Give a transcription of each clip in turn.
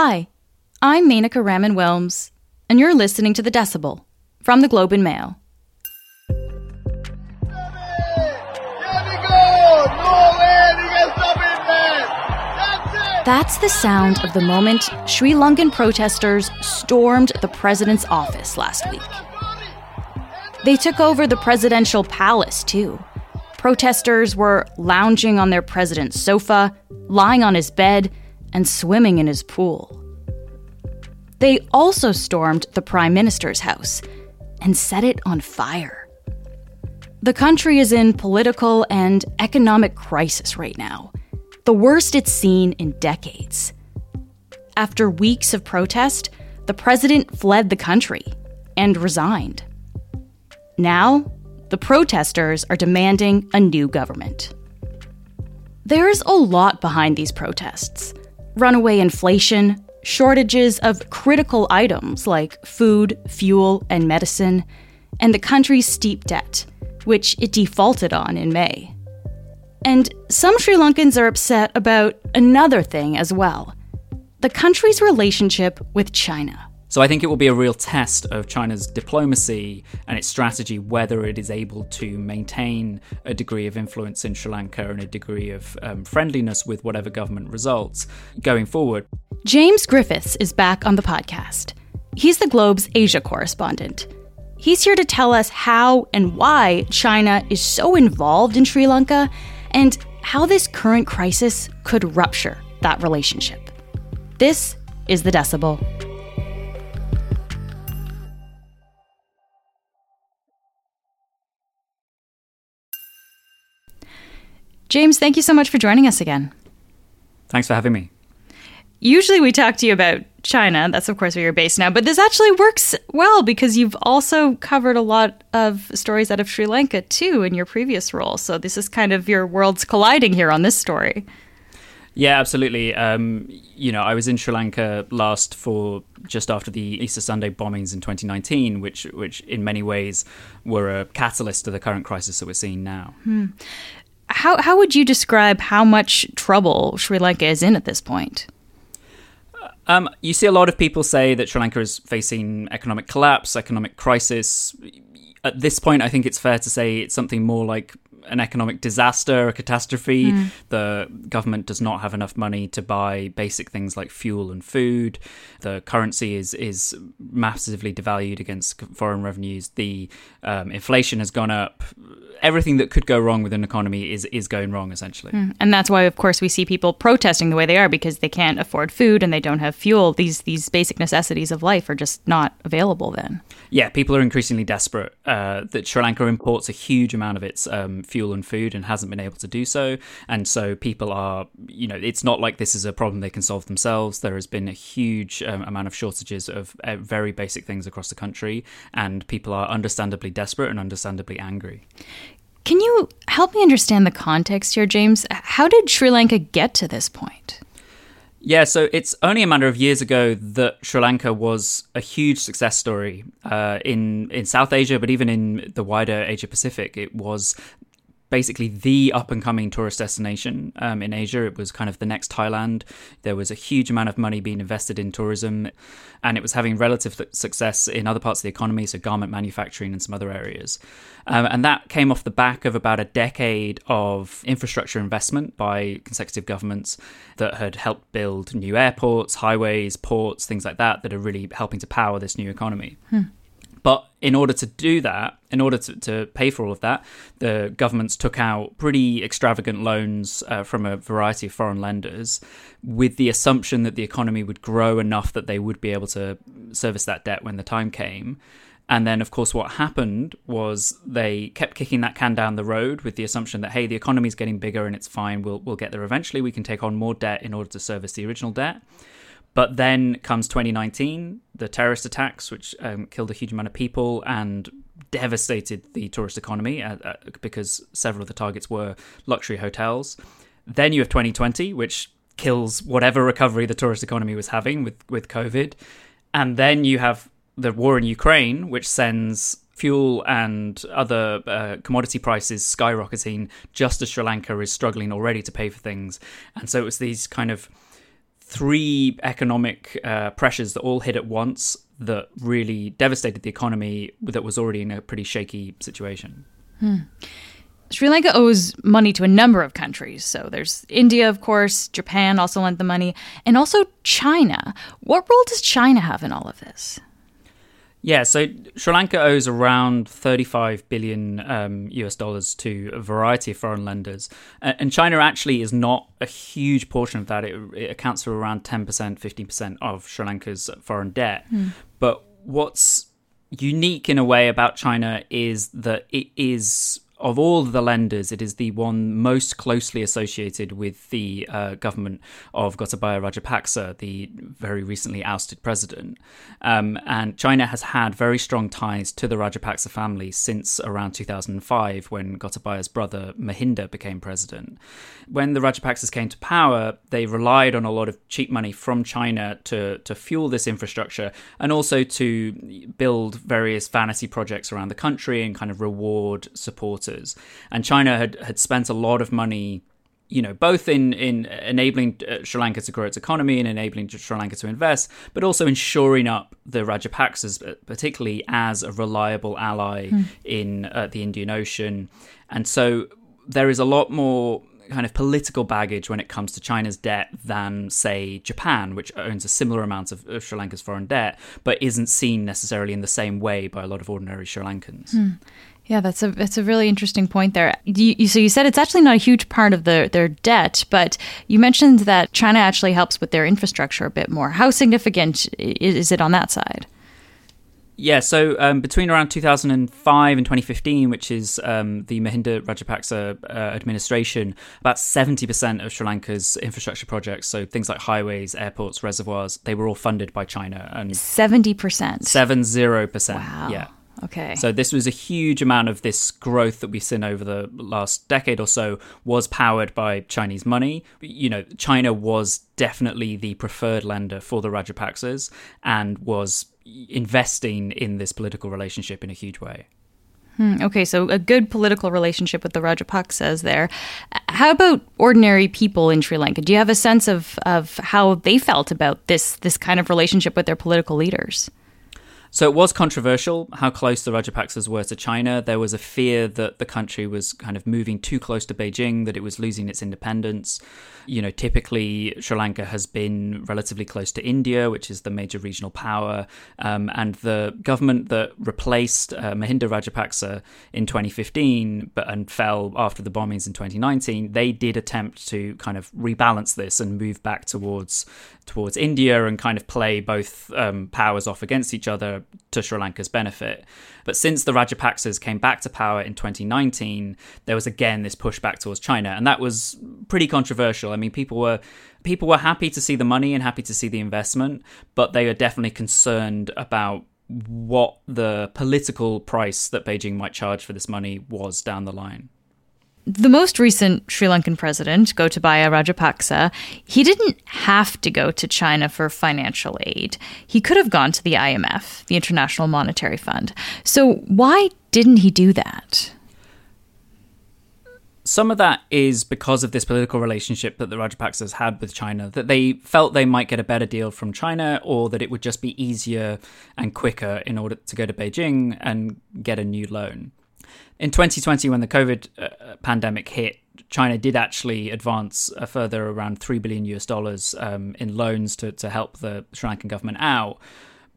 Hi, I'm Menaka Raman Wilms, and you're listening to The Decibel from the Globe and Mail. That's the sound of the moment Sri Lankan protesters stormed the president's office last week. They took over the presidential palace, too. Protesters were lounging on their president's sofa, lying on his bed, and swimming in his pool. They also stormed the prime minister's house and set it on fire. The country is in political and economic crisis right now the worst it's seen in decades. After weeks of protest, the president fled the country and resigned. Now, the protesters are demanding a new government. There's a lot behind these protests runaway inflation, shortages of critical items like food, fuel, and medicine, and the country's steep debt, which it defaulted on in May. And some Sri Lankans are upset about another thing as well the country's relationship with China. So I think it will be a real test of China's diplomacy and its strategy whether it is able to maintain a degree of influence in Sri Lanka and a degree of um, friendliness with whatever government results going forward. James Griffiths is back on the podcast. He's the Globe's Asia correspondent. He's here to tell us how and why China is so involved in Sri Lanka and how this current crisis could rupture that relationship. This is The Decibel. James, thank you so much for joining us again. Thanks for having me. Usually we talk to you about China. That's, of course, where you're based now. But this actually works well because you've also covered a lot of stories out of Sri Lanka, too, in your previous role. So this is kind of your worlds colliding here on this story. Yeah, absolutely. Um, you know, I was in Sri Lanka last for just after the Easter Sunday bombings in 2019, which, which in many ways were a catalyst to the current crisis that we're seeing now. Hmm. How, how would you describe how much trouble Sri Lanka is in at this point? Um, you see a lot of people say that Sri Lanka is facing economic collapse, economic crisis. At this point, I think it's fair to say it's something more like an economic disaster, a catastrophe. Mm. The government does not have enough money to buy basic things like fuel and food. The currency is is massively devalued against foreign revenues. The um, inflation has gone up everything that could go wrong with an economy is is going wrong essentially. Mm. And that's why of course we see people protesting the way they are because they can't afford food and they don't have fuel. These these basic necessities of life are just not available then. Yeah, people are increasingly desperate. Uh, that Sri Lanka imports a huge amount of its um, fuel and food and hasn't been able to do so, and so people are, you know, it's not like this is a problem they can solve themselves. There has been a huge um, amount of shortages of uh, very basic things across the country, and people are understandably desperate and understandably angry. Can you help me understand the context here, James? How did Sri Lanka get to this point? Yeah, so it's only a matter of years ago that Sri Lanka was a huge success story uh, in in South Asia, but even in the wider Asia Pacific. It was basically the up and coming tourist destination um, in Asia. It was kind of the next Thailand. There was a huge amount of money being invested in tourism, and it was having relative success in other parts of the economy, so garment manufacturing and some other areas. Um, and that came off the back of about a decade of infrastructure investment by consecutive governments that had helped build new airports, highways, ports, things like that, that are really helping to power this new economy. Hmm. But in order to do that, in order to, to pay for all of that, the governments took out pretty extravagant loans uh, from a variety of foreign lenders with the assumption that the economy would grow enough that they would be able to service that debt when the time came. And then, of course, what happened was they kept kicking that can down the road with the assumption that, hey, the economy is getting bigger and it's fine. We'll, we'll get there eventually. We can take on more debt in order to service the original debt. But then comes 2019, the terrorist attacks, which um, killed a huge amount of people and devastated the tourist economy uh, uh, because several of the targets were luxury hotels. Then you have 2020, which kills whatever recovery the tourist economy was having with, with COVID. And then you have the war in Ukraine, which sends fuel and other uh, commodity prices skyrocketing just as Sri Lanka is struggling already to pay for things. And so it was these kind of three economic uh, pressures that all hit at once that really devastated the economy that was already in a pretty shaky situation. Hmm. Sri Lanka owes money to a number of countries. So there's India, of course, Japan also lent the money, and also China. What role does China have in all of this? Yeah, so Sri Lanka owes around 35 billion um, US dollars to a variety of foreign lenders. And China actually is not a huge portion of that. It, it accounts for around 10%, 15% of Sri Lanka's foreign debt. Mm. But what's unique in a way about China is that it is of all the lenders, it is the one most closely associated with the uh, government of Gotabaya Rajapaksa, the very recently ousted president. Um, and China has had very strong ties to the Rajapaksa family since around 2005, when Gotabaya's brother Mahinda became president. When the Rajapaksas came to power, they relied on a lot of cheap money from China to, to fuel this infrastructure and also to build various vanity projects around the country and kind of reward support and China had had spent a lot of money you know, both in in enabling uh, Sri Lanka to grow its economy and enabling Sri Lanka to invest, but also ensuring up the Rajapaksas, uh, particularly as a reliable ally mm. in uh, the Indian Ocean. And so there is a lot more kind of political baggage when it comes to China's debt than, say, Japan, which owns a similar amount of, of Sri Lanka's foreign debt, but isn't seen necessarily in the same way by a lot of ordinary Sri Lankans. Mm. Yeah, that's a that's a really interesting point there. You, you, so you said it's actually not a huge part of the, their debt, but you mentioned that China actually helps with their infrastructure a bit more. How significant is it on that side? Yeah, so um, between around 2005 and 2015, which is um, the Mahinda Rajapaksa uh, administration, about 70% of Sri Lanka's infrastructure projects, so things like highways, airports, reservoirs, they were all funded by China. And 70%. 70%. Wow. Yeah. Okay. So this was a huge amount of this growth that we've seen over the last decade or so was powered by Chinese money. You know, China was definitely the preferred lender for the Rajapaksas and was investing in this political relationship in a huge way. Hmm, okay, so a good political relationship with the Rajapaksas there. How about ordinary people in Sri Lanka? Do you have a sense of, of how they felt about this this kind of relationship with their political leaders? So it was controversial how close the Rajapaksas were to China. There was a fear that the country was kind of moving too close to Beijing, that it was losing its independence. You know, typically Sri Lanka has been relatively close to India, which is the major regional power. Um, and the government that replaced uh, Mahinda Rajapaksa in 2015 but and fell after the bombings in 2019, they did attempt to kind of rebalance this and move back towards towards India and kind of play both um, powers off against each other to Sri Lanka's benefit. But since the Rajapaksas came back to power in 2019, there was again this pushback towards China, and that was pretty controversial. I mean, people were people were happy to see the money and happy to see the investment, but they are definitely concerned about what the political price that Beijing might charge for this money was down the line the most recent Sri Lankan president, Gotabaya Rajapaksa, he didn't have to go to China for financial aid. He could have gone to the IMF, the International Monetary Fund. So why didn't he do that? Some of that is because of this political relationship that the Rajapaksas had with China, that they felt they might get a better deal from China or that it would just be easier and quicker in order to go to Beijing and get a new loan in 2020, when the COVID uh, pandemic hit, China did actually advance a further around three billion US dollars um, in loans to to help the Sri Lankan government out.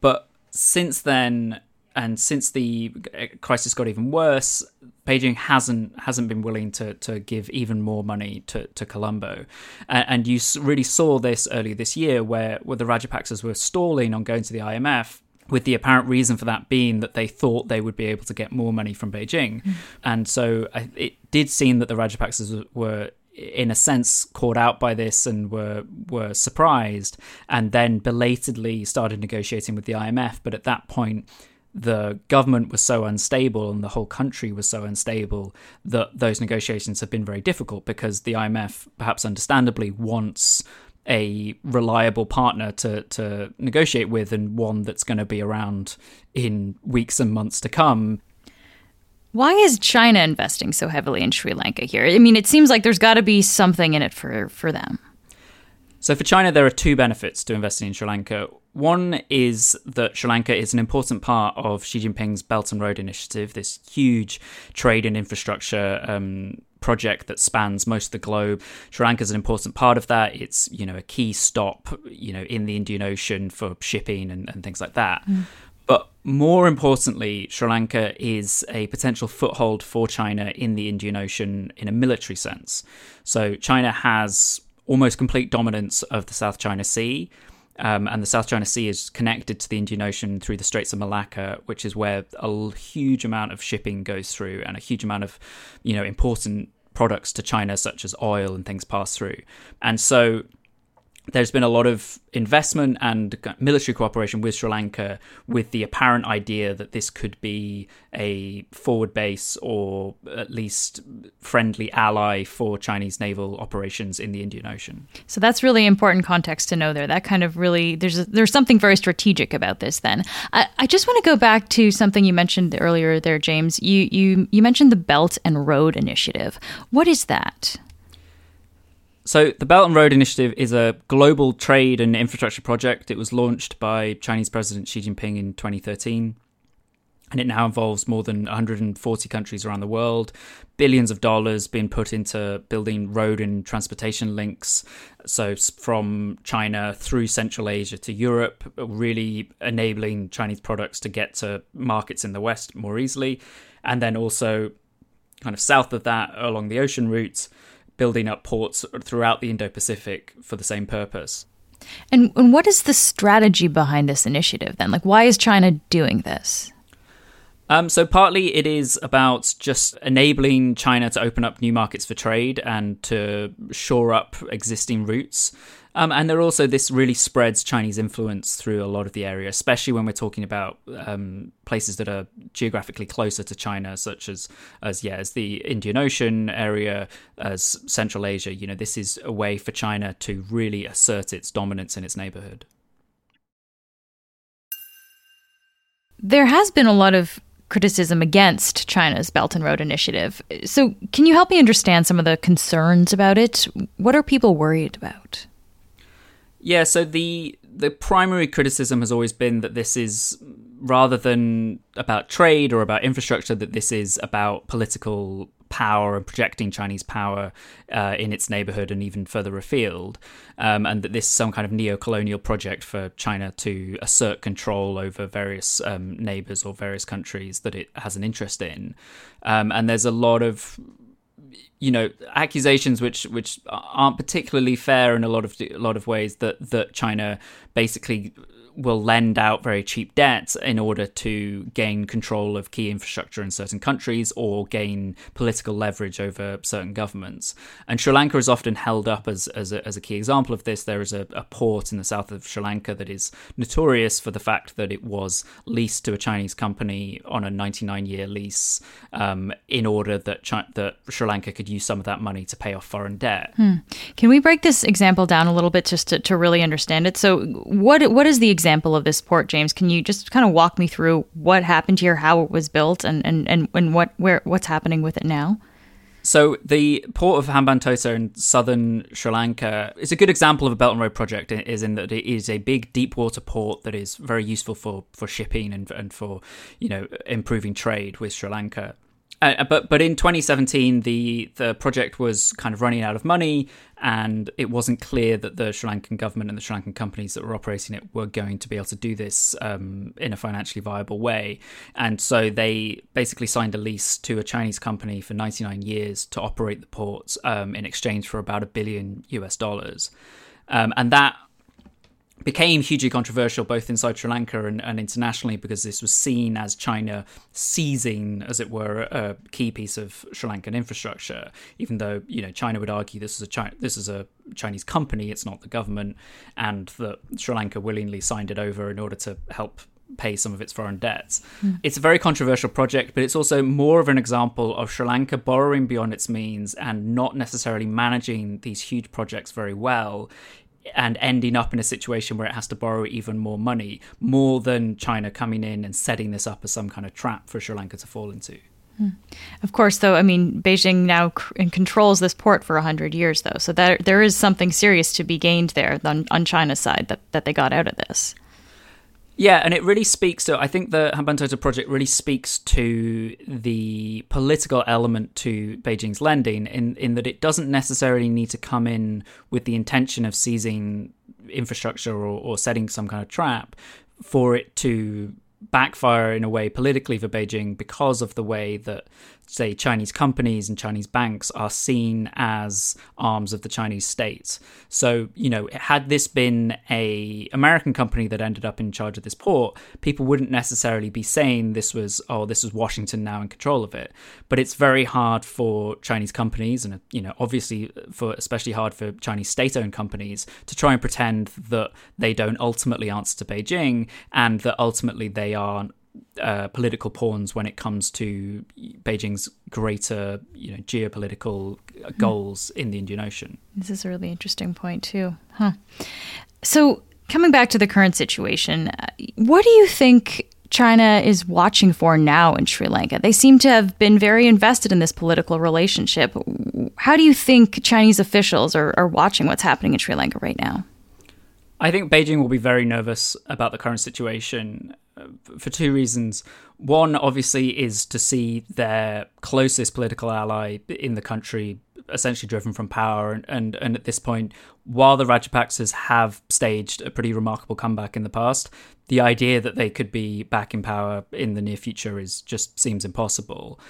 But since then, and since the uh, crisis got even worse, Beijing hasn't hasn't been willing to to give even more money to to Colombo, and, and you really saw this earlier this year, where where the Rajapaksas were stalling on going to the IMF with the apparent reason for that being that they thought they would be able to get more money from Beijing. Mm. And so it did seem that the Rajapaksas were in a sense caught out by this and were were surprised and then belatedly started negotiating with the IMF but at that point the government was so unstable and the whole country was so unstable that those negotiations have been very difficult because the IMF perhaps understandably wants a reliable partner to to negotiate with and one that's going to be around in weeks and months to come. Why is China investing so heavily in Sri Lanka here? I mean, it seems like there's got to be something in it for for them. So for China, there are two benefits to investing in Sri Lanka. One is that Sri Lanka is an important part of Xi Jinping's Belt and Road Initiative, this huge trade and infrastructure um, project that spans most of the globe. Sri Lanka is an important part of that. It's you know a key stop you know in the Indian Ocean for shipping and, and things like that. Mm. But more importantly, Sri Lanka is a potential foothold for China in the Indian Ocean in a military sense. So China has almost complete dominance of the South China Sea. Um, and the South China Sea is connected to the Indian Ocean through the Straits of Malacca, which is where a huge amount of shipping goes through, and a huge amount of, you know, important products to China, such as oil and things, pass through. And so there's been a lot of investment and military cooperation with Sri Lanka with the apparent idea that this could be a forward base or at least friendly ally for Chinese naval operations in the Indian Ocean. So that's really important context to know there. That kind of really there's a, there's something very strategic about this then. I, I just want to go back to something you mentioned earlier there James. You you you mentioned the Belt and Road initiative. What is that? So, the Belt and Road Initiative is a global trade and infrastructure project. It was launched by Chinese President Xi Jinping in 2013, and it now involves more than 140 countries around the world. Billions of dollars being put into building road and transportation links. So, from China through Central Asia to Europe, really enabling Chinese products to get to markets in the West more easily. And then also, kind of south of that, along the ocean routes building up ports throughout the Indo Pacific for the same purpose. And, and what is the strategy behind this initiative then? Like, why is China doing this? Um, so partly it is about just enabling China to open up new markets for trade and to shore up existing routes. Um, and there also this really spreads Chinese influence through a lot of the area, especially when we're talking about um, places that are geographically closer to China, such as as yeah, as the Indian Ocean area, as Central Asia. You know, this is a way for China to really assert its dominance in its neighborhood. There has been a lot of criticism against China's Belt and Road Initiative. So, can you help me understand some of the concerns about it? What are people worried about? Yeah, so the the primary criticism has always been that this is rather than about trade or about infrastructure, that this is about political power and projecting Chinese power uh, in its neighborhood and even further afield, um, and that this is some kind of neo-colonial project for China to assert control over various um, neighbors or various countries that it has an interest in. Um, and there's a lot of you know accusations which which aren't particularly fair in a lot of a lot of ways that that China basically will lend out very cheap debt in order to gain control of key infrastructure in certain countries or gain political leverage over certain governments. And Sri Lanka is often held up as, as, a, as a key example of this. There is a, a, port in the south of Sri Lanka that is notorious for the fact that it was leased to a Chinese company on a 99 year lease um, in order that, that Sri Lanka could use some of that money to pay off foreign debt. Hmm. Can we break this example down a little bit just to, to really understand it? So, what what is the example? Example of this port, James. Can you just kind of walk me through what happened here, how it was built, and and and, and what where what's happening with it now? So the port of Hambantota in southern Sri Lanka is a good example of a Belt and Road project. Is in that it is a big deep water port that is very useful for, for shipping and and for you know improving trade with Sri Lanka. Uh, but but in 2017, the the project was kind of running out of money, and it wasn't clear that the Sri Lankan government and the Sri Lankan companies that were operating it were going to be able to do this um, in a financially viable way. And so they basically signed a lease to a Chinese company for 99 years to operate the ports um, in exchange for about a billion US dollars. Um, and that became hugely controversial both inside Sri Lanka and, and, internationally because this was seen as China seizing, as it were, a key piece of Sri Lankan infrastructure. Even though you know China would argue this is a China, this is a Chinese company, it's not the government, and that Sri Lanka willingly signed it over in order to help pay some of its foreign debts. Mm. It's a very controversial project, but it's also more of an example of Sri Lanka borrowing beyond its means and not necessarily managing these huge projects very well and ending up in a situation where it has to borrow even more money, more than China coming in and setting this up as some kind of trap for Sri Lanka to fall into. Hmm. Of course, though, I mean, Beijing now c- controls this port for 100 years, though. So that, there is something serious to be gained there on, on China's side that, that they got out of this. Yeah, and it really speaks to, I think the Hambantota project really speaks to the political element to Beijing's lending in, in that it doesn't necessarily need to come in with the intention of seizing infrastructure or, or setting some kind of trap for it to backfire in a way politically for Beijing because of the way that say Chinese companies and Chinese banks are seen as arms of the Chinese state. So, you know, had this been a American company that ended up in charge of this port, people wouldn't necessarily be saying this was oh, this was Washington now in control of it. But it's very hard for Chinese companies and you know, obviously for especially hard for Chinese state-owned companies to try and pretend that they don't ultimately answer to Beijing and that ultimately they are uh, political pawns when it comes to Beijing's greater, you know, geopolitical goals in the Indian Ocean. This is a really interesting point too, huh? So, coming back to the current situation, uh, what do you think China is watching for now in Sri Lanka? They seem to have been very invested in this political relationship. How do you think Chinese officials are, are watching what's happening in Sri Lanka right now? I think Beijing will be very nervous about the current situation for two reasons. One, obviously, is to see their closest political ally in the country essentially driven from power. And, and, and at this point, while the Rajapaksas have staged a pretty remarkable comeback in the past, the idea that they could be back in power in the near future is just seems impossible.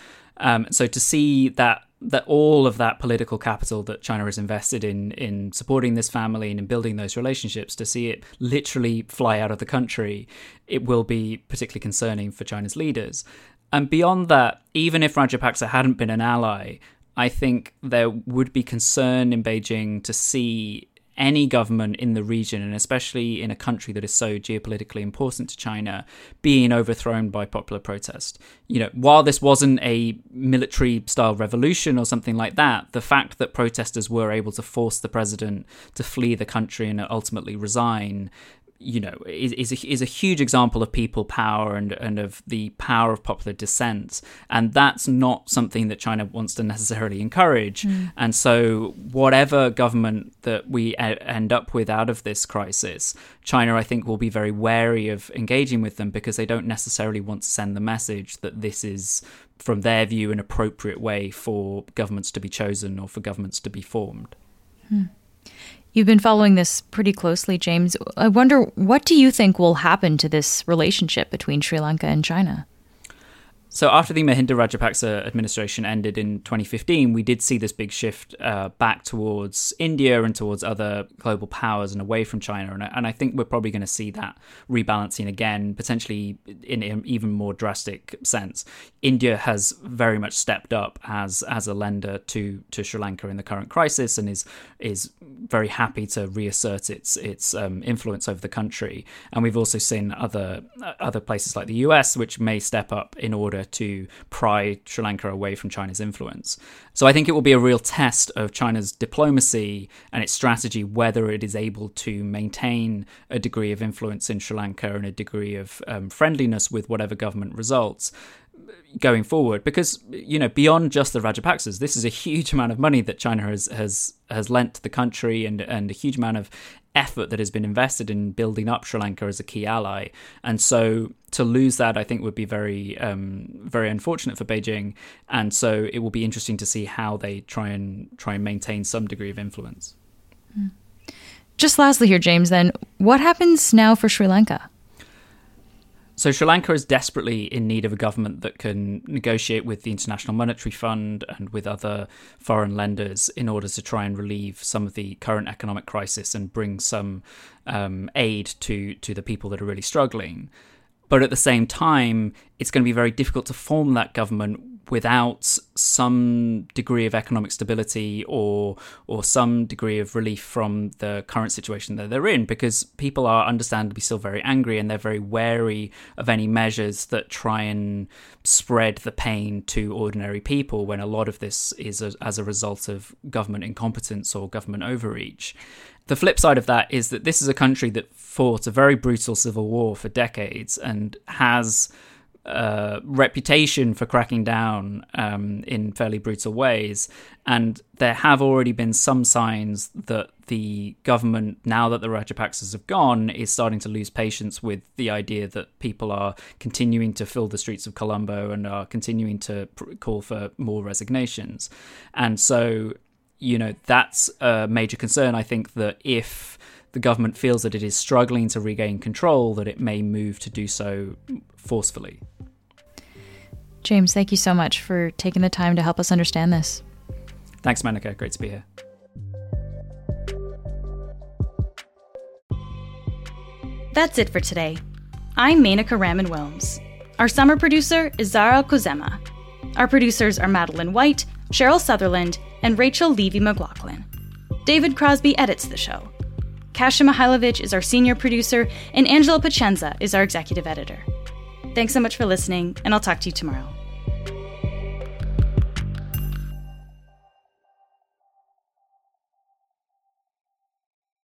Um, so to see that that all of that political capital that China has invested in in supporting this family and in building those relationships, to see it literally fly out of the country, it will be particularly concerning for China's leaders. And beyond that, even if Rajapaksa hadn't been an ally, I think there would be concern in Beijing to see any government in the region, and especially in a country that is so geopolitically important to China, being overthrown by popular protest. You know, while this wasn't a military style revolution or something like that, the fact that protesters were able to force the president to flee the country and ultimately resign you know, is is a, is a huge example of people power and and of the power of popular dissent, and that's not something that China wants to necessarily encourage. Mm. And so, whatever government that we end up with out of this crisis, China, I think, will be very wary of engaging with them because they don't necessarily want to send the message that this is, from their view, an appropriate way for governments to be chosen or for governments to be formed. Mm. You've been following this pretty closely, James. I wonder what do you think will happen to this relationship between Sri Lanka and China? So after the Mahinda Rajapaksa administration ended in 2015, we did see this big shift uh, back towards India and towards other global powers and away from China. And, and I think we're probably going to see that rebalancing again, potentially in an even more drastic sense. India has very much stepped up as as a lender to to Sri Lanka in the current crisis and is is very happy to reassert its its um, influence over the country. And we've also seen other other places like the US which may step up in order to pry Sri Lanka away from China's influence. So I think it will be a real test of China's diplomacy and its strategy whether it is able to maintain a degree of influence in Sri Lanka and a degree of um, friendliness with whatever government results going forward because you know beyond just the Rajapaksas this is a huge amount of money that China has has has lent to the country and and a huge amount of effort that has been invested in building up Sri Lanka as a key ally. And so to lose that I think would be very um, very unfortunate for Beijing. And so it will be interesting to see how they try and try and maintain some degree of influence. Just lastly here James then what happens now for Sri Lanka so Sri Lanka is desperately in need of a government that can negotiate with the International Monetary Fund and with other foreign lenders in order to try and relieve some of the current economic crisis and bring some um, aid to to the people that are really struggling. But at the same time, it's going to be very difficult to form that government without some degree of economic stability or or some degree of relief from the current situation that they're in because people are understandably still very angry and they're very wary of any measures that try and spread the pain to ordinary people when a lot of this is a, as a result of government incompetence or government overreach. The flip side of that is that this is a country that fought a very brutal civil war for decades and has uh, reputation for cracking down um, in fairly brutal ways. And there have already been some signs that the government, now that the Rajapaksas have gone, is starting to lose patience with the idea that people are continuing to fill the streets of Colombo and are continuing to pr- call for more resignations. And so, you know, that's a major concern. I think that if the government feels that it is struggling to regain control, that it may move to do so forcefully. James, thank you so much for taking the time to help us understand this. Thanks, Menaka. Great to be here. That's it for today. I'm Menaka Raman Wilms. Our summer producer is Zara Kozema. Our producers are Madeline White, Cheryl Sutherland, and Rachel Levy McLaughlin. David Crosby edits the show. Kasia Mihailovic is our senior producer, and Angela Pacienza is our executive editor. Thanks so much for listening, and I'll talk to you tomorrow.